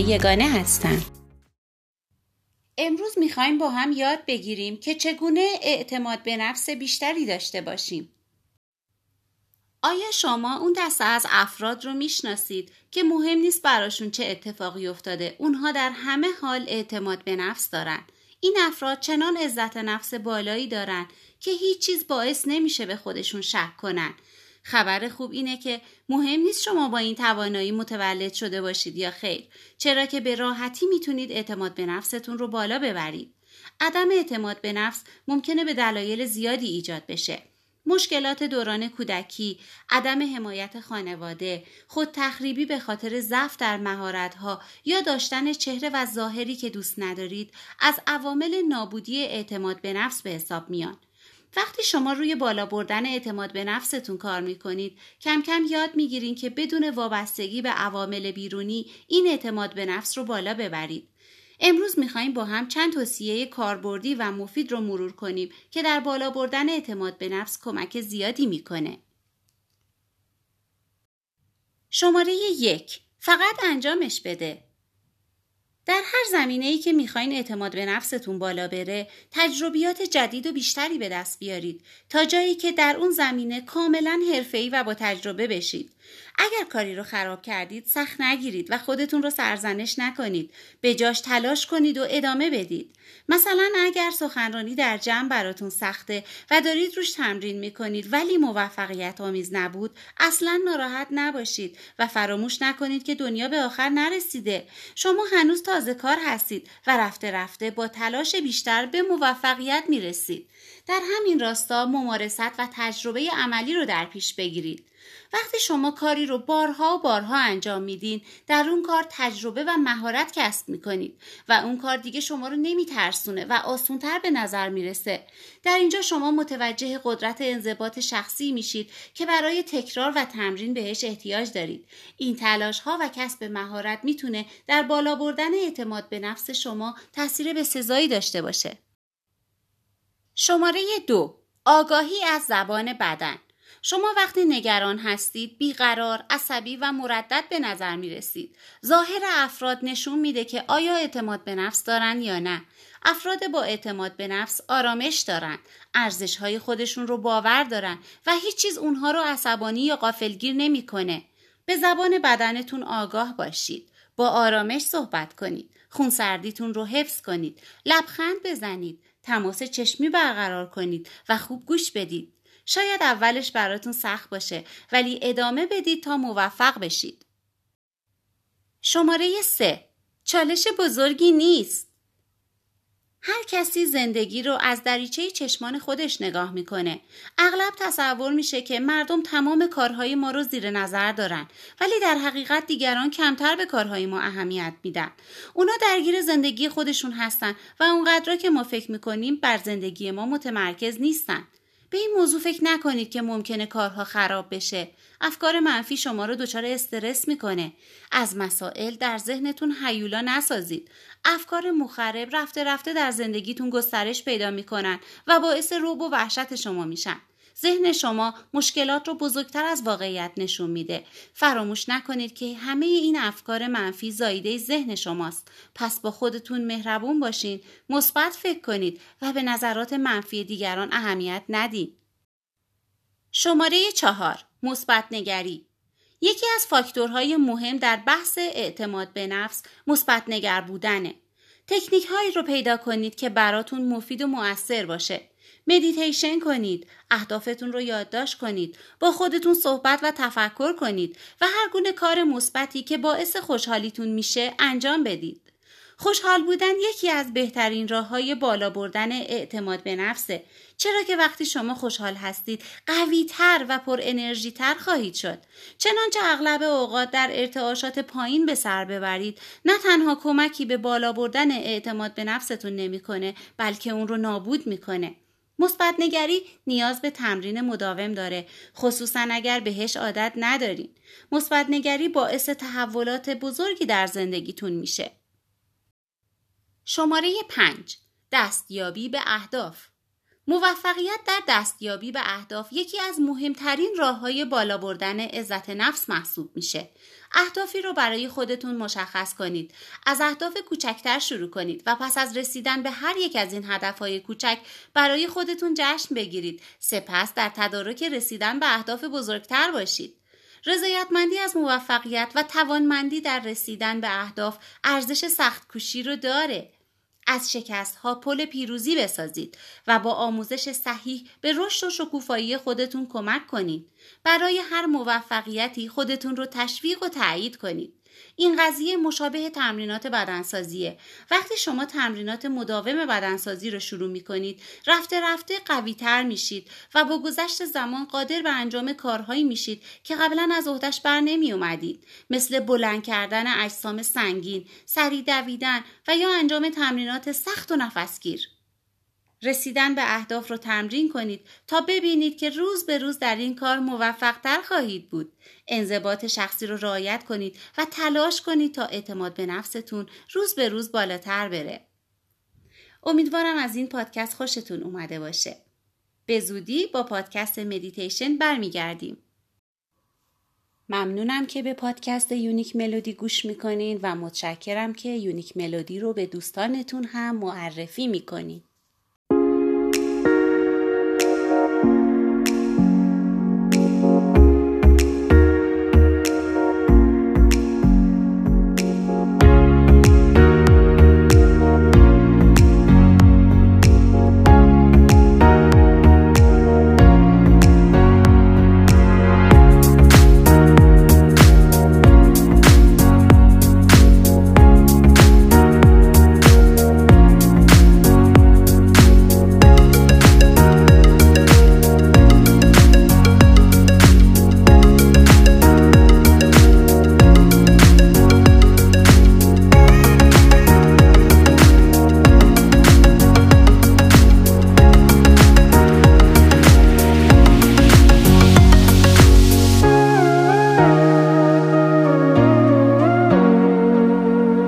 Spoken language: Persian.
یگانه هستم. امروز می‌خوایم با هم یاد بگیریم که چگونه اعتماد به نفس بیشتری داشته باشیم. آیا شما اون دسته از افراد رو می‌شناسید که مهم نیست براشون چه اتفاقی افتاده اونها در همه حال اعتماد به نفس دارن این افراد چنان عزت نفس بالایی دارن که هیچ چیز باعث نمیشه به خودشون شک کنن خبر خوب اینه که مهم نیست شما با این توانایی متولد شده باشید یا خیر. چرا که به راحتی می‌تونید اعتماد به نفستون رو بالا ببرید. عدم اعتماد به نفس ممکنه به دلایل زیادی ایجاد بشه. مشکلات دوران کودکی، عدم حمایت خانواده، خود تخریبی به خاطر ضعف در مهارت‌ها یا داشتن چهره و ظاهری که دوست ندارید از عوامل نابودی اعتماد به نفس به حساب میان. وقتی شما روی بالا بردن اعتماد به نفستون کار می‌کنید کم کم یاد می‌گیرین که بدون وابستگی به عوامل بیرونی این اعتماد به نفس رو بالا ببرید. امروز می‌خوایم با هم چند توصیه کاربردی و مفید رو مرور کنیم که در بالا بردن اعتماد به نفس کمک زیادی می‌کنه. شماره یک فقط انجامش بده. در هر زمینه ای که می‌خواین اعتماد به نفستون بالا بره تجربیات جدید و بیشتری به دست بیارید تا جایی که در اون زمینه کاملا حرفه‌ای و با تجربه بشید. اگر کاری رو خراب کردید سخت نگیرید و خودتون رو سرزنش نکنید. به جاش تلاش کنید و ادامه بدید. مثلا اگر سخنرانی در جمع براتون سخته و دارید روش تمرین می‌کنید ولی موفقیت آمیز نبود اصلا ناراحت نباشید و فراموش نکنید که دنیا به آخر نرسیده. شما هنوز تازه کار هستید و رفته رفته با تلاش بیشتر به موفقیت می‌رسید. در همین راستا ممارست و تجربه عملی رو در پیش بگیرید. وقتی شما کاری رو بارها و بارها انجام میدین در اون کار تجربه و مهارت کسب می‌کنید و اون کار دیگه شما رو نمیترسونه و آسونتر به نظر می‌رسه. در اینجا شما متوجه قدرت انضباط شخصی میشید که برای تکرار و تمرین بهش احتیاج دارید. این تلاش ها و کسب مهارت می‌تونه در بالا بردن اعتماد به نفس شما تاثیر به سزایی داشته باشه. شماره دو آگاهی از زبان بدن. شما وقتی نگران هستید بیقرار عصبی و مردد به نظر می رسید ظاهر افراد نشون میده که آیا اعتماد به نفس دارن یا نه. افراد با اعتماد به نفس آرامش دارن ارزش های خودشون رو باور دارن و هیچ چیز اونها رو عصبانی یا قافلگیر نمی‌کنه. به زبان بدنتون آگاه باشید. با آرامش صحبت کنید. خونسردیتون رو حفظ کنید. لبخند بزنید. تماس چشمی برقرار کنید و خوب گوش بدید شاید اولش براتون سخت باشه ولی ادامه بدید تا موفق بشید. شماره سه چالش بزرگی نیست. هر کسی زندگی رو از دریچه چشمان خودش نگاه می‌کنه. اغلب تصور میشه که مردم تمام کارهای ما رو زیر نظر دارن ولی در حقیقت دیگران کمتر به کارهای ما اهمیت میدن. اونا درگیر زندگی خودشون هستن و اونقدر که ما فکر می‌کنیم بر زندگی ما متمرکز نیستن. به این موضوع فکر نکنید که ممکنه کارها خراب بشه. افکار منفی شما رو دچار استرس می‌کنه. از مسائل در ذهنتون حیولا نسازید. افکار مخرب رفته رفته در زندگیتون گسترش پیدا می‌کنن و باعث روب و وحشت شما میشن. ذهن شما مشکلات رو بزرگتر از واقعیت نشون میده. فراموش نکنید که همه این افکار منفی زایده ذهن شماست. پس با خودتون مهربون باشین، مثبت فکر کنید و به نظرات منفی دیگران اهمیت ندید. شماره چهار مثبت نگری یکی از فاکتورهای مهم در بحث اعتماد به نفس مثبت نگر بودنه. تکنیک هایی رو پیدا کنید که براتون مفید و مؤثر باشه. مدیتیشن کنید. اهدافتون رو یادداشت کنید. با خودتون صحبت و تفکر کنید و هر گونه کار مثبتی که باعث خوشحالیتون میشه انجام بدید. خوشحال بودن یکی از بهترین راه های بالا بردن اعتماد به نفسه. چرا که وقتی شما خوشحال هستید قوی تر و پر انرژی تر خواهید شد. چنانچه اغلب اوقات در ارتعاشات پایین به سر ببرید نه تنها کمکی به بالا بردن اعتماد به نفستون نمی‌کنه بلکه اون رو نابود می‌کنه. مثبت نگری نیاز به تمرین مداوم داره خصوصا اگر بهش عادت ندارین. مثبت نگری باعث تحولات بزرگی در زندگیتون میشه. شماره 5 دستیابی به اهداف. موفقیت در دستیابی به اهداف یکی از مهمترین راه های بالا بردن عزت نفس محسوب میشه. اهدافی رو برای خودتون مشخص کنید. از اهداف کوچکتر شروع کنید و پس از رسیدن به هر یک از این هدفهای کوچک برای خودتون جشن بگیرید. سپس در تدارک رسیدن به اهداف بزرگتر باشید. رضایتمندی از موفقیت و توانمندی در رسیدن به اهداف ارزش سخت کوشی رو داره. از شکست ها پل پیروزی بسازید و با آموزش صحیح به رشد و شکوفایی خودتون کمک کنید. برای هر موفقیتی خودتون رو تشویق و تایید کنید. این قضیه مشابه تمرینات بدنسازیه. وقتی شما تمرینات مداوم بدنسازی رو شروع می کنید رفته رفته قوی تر میشید و با گذشت زمان قادر به انجام کارهایی میشید که قبلا از عهدهش بر نمی اومدید مثل بلند کردن اجسام سنگین سریع دویدن و یا انجام تمرینات سخت و نفسگیر. رسیدن به اهداف رو تمرین کنید تا ببینید که روز به روز در این کار موفقتر خواهید بود. انضباط شخصی رو رعایت کنید و تلاش کنید تا اعتماد به نفستون روز به روز بالاتر بره. امیدوارم از این پادکست خوشتون اومده باشه. به زودی با پادکست مدیتیشن برمیگردیم. ممنونم که به پادکست یونیک ملودی گوش می‌کنین و متشکرم که یونیک ملودی رو به دوستانتون هم معرفی می‌کنین.